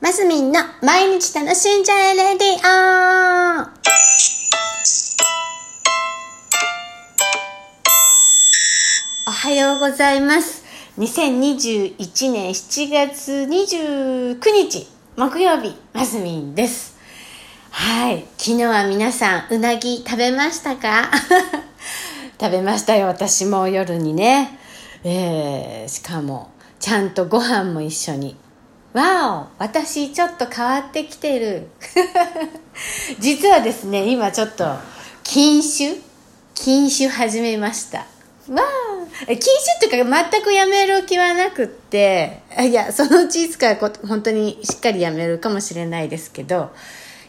マスミンの毎日楽しんじゃえレディオおはようございます。2021年7月29日木曜日、マスミンです。はい。昨日は皆さん、うなぎ食べましたか？食べましたよ。私も夜にね。えー、しかも、ちゃんとご飯も一緒に。わお私ちょっと変わってきてる。実はですね、今ちょっと、禁酒？禁酒始めました。わあ禁酒っていうか全くやめる気はなくって、いや、そのうちいつかこ本当にしっかりやめるかもしれないですけど、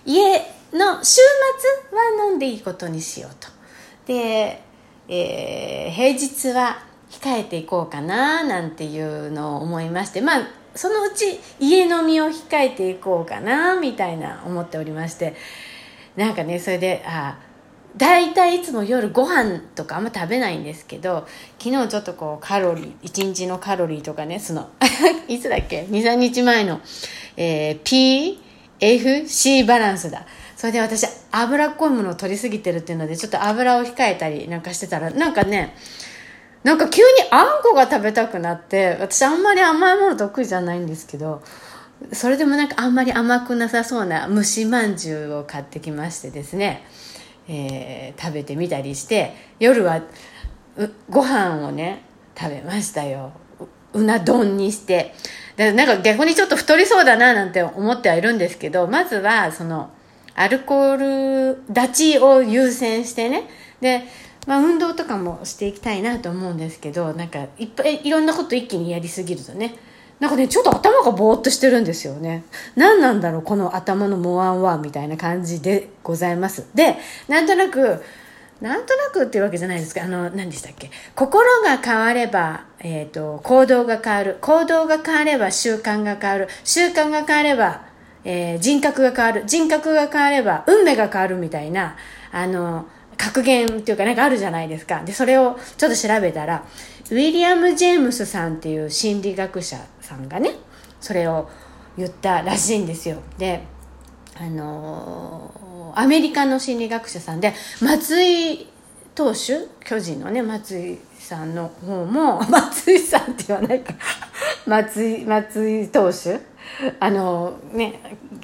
家の週末は飲んでいいことにしようと。で、えー平日は控えていこうかななんていうのを思いまして、まあ、そのうち家飲みを控えていこうかなみたいな思っておりまして、なんかね、それで、あ大体いつも夜ご飯とかあんま食べないんですけど昨日ちょっとこうカロリー1日のカロリーとかねその いつだっけ？23日前の、えー PFC バランスだ。それで私脂っこいものを取りすぎてるっていうのでちょっと油を控えたりなんかしてたらなんかねなんか急にあんこが食べたくなって私あんまり甘いもの得意じゃないんですけどそれでもなんかあんまり甘くなさそうな蒸しまんじゅうを買ってきましてですねえー食べてみたりして夜はご飯をね食べましたよ。ううな丼にして。でなんか逆にちょっと太りそうだななんて思ってはいるんですけどまずはそのアルコール立ちを優先してね。で、まあ、運動とかもしていきたいなと思うんですけどなんかいっぱいいろんなこと一気にやりすぎるとねなんかね、ちょっと頭がぼーっとしてるんですよね。何なんだろう、この頭のモワンワンみたいな感じでございます。で、なんとなく、なんとなくっていうわけじゃないですか。あの、何でしたっけ？心が変われば、えっ、と、行動が変わる。行動が変われば習慣が変わる。習慣が変われば、えー人格が変わる。人格が変われば、運命が変わるみたいな、あの、格言っていうかなんかあるじゃないですか。で、それをちょっと調べたら、ウィリアム・ジェームスさんっていう心理学者さんがね、それを言ったらしいんですよ。で、あのーアメリカの心理学者さんで、松井投手？巨人のね、松井さんの方も、松井さんって言わないか。松井、松井投手？あのね、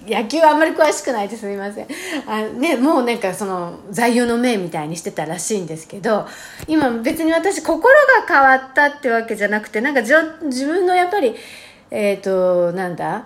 野球はあんまり詳しくないですみません。あね、もうなんかその座右の銘みたいにしてたらしいんですけど、今別に私心が変わったってわけじゃなくて、なんか自分のやっぱり、えっ、と、なんだ、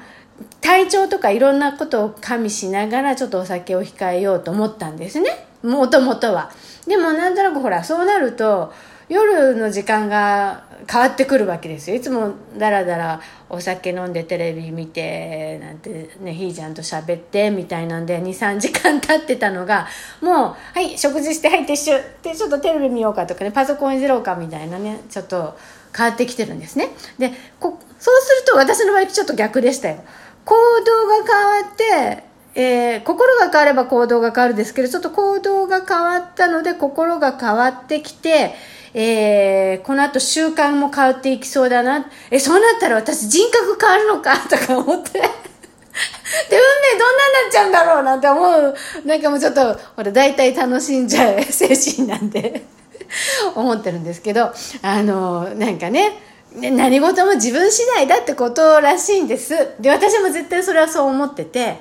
体調とかいろんなことを加味しながらちょっとお酒を控えようと思ったんですね。もともとは。でもなんとなくほら、そうなると、夜の時間が変わってくるわけですよ。いつもだらだらお酒飲んでテレビ見て、なんてね、ひーちゃんと喋ってみたいなんで2、3時間経ってたのが、もう、はい、食事して、はい、撤収。で、ちょっとテレビ見ようかとかね、パソコンいじろうかみたいなね、ちょっと変わってきてるんですね。で、こそうすると私の場合ちょっと逆でしたよ。行動が変わって、えー心が変われば行動が変わるんですけど、ちょっと行動が変わったので、心が変わってきて、えーこの後習慣も変わっていきそうだな。え、そうなったら私人格変わるのかとか思って。で、運命どんなんなっちゃうんだろうなんて思う。なんかもうちょっと、ほら、大体楽しんじゃう 精神なんで、思ってるんですけど、あの、なんか、ね何事も自分次第だってことらしいんです。で、私も絶対それはそう思ってて、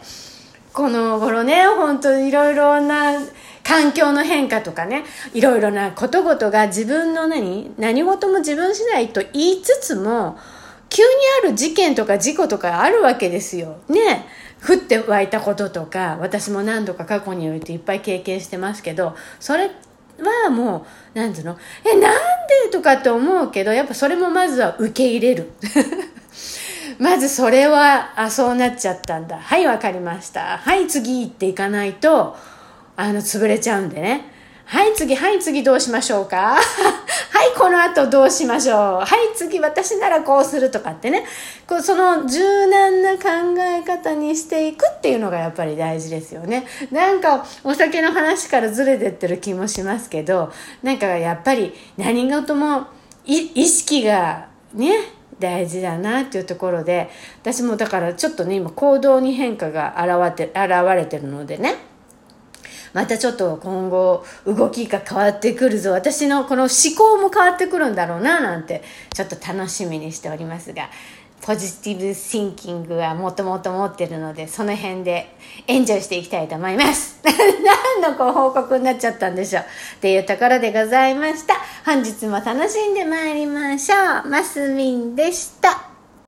この頃ね、本当にいろいろな環境の変化とかね、いろいろなことごとが自分の何何事も自分次第と言いつつも、急にある事件とか事故とかあるわけですよ。ね。降って湧いたこととか、私も何度か過去においていっぱい経験してますけど、それはもう、なんつうの？え、なんで？とかって思うけど、やっぱそれもまずは受け入れる。まずそれは、あ、そうなっちゃったんだ。はい、わかりました。はい、次行っていかないと、あの、潰れちゃうんでね。はい、次、はい、次どうしましょうか はい、この後どうしましょうはい、次私ならこうするとかってね。こうその柔軟な考え方にしていくっていうのがやっぱり大事ですよね。なんかお酒の話からずれてってる気もしますけど、なんかやっぱり何事もい意識がね、大事だなっていうところで私もだからちょっとね今行動に変化が現て現れてるのでね。またちょっと今後動きが変わってくるぞ。私のこの思考も変わってくるんだろうななんてちょっと楽しみにしておりますが。ポジティブシンキングはもともと持ってるのでその辺でエンジョイしていきたいと思います。何のご報告になっちゃったんでしょう。っていうところでございました。本日も楽しんでまいりましょう。マスミンでした。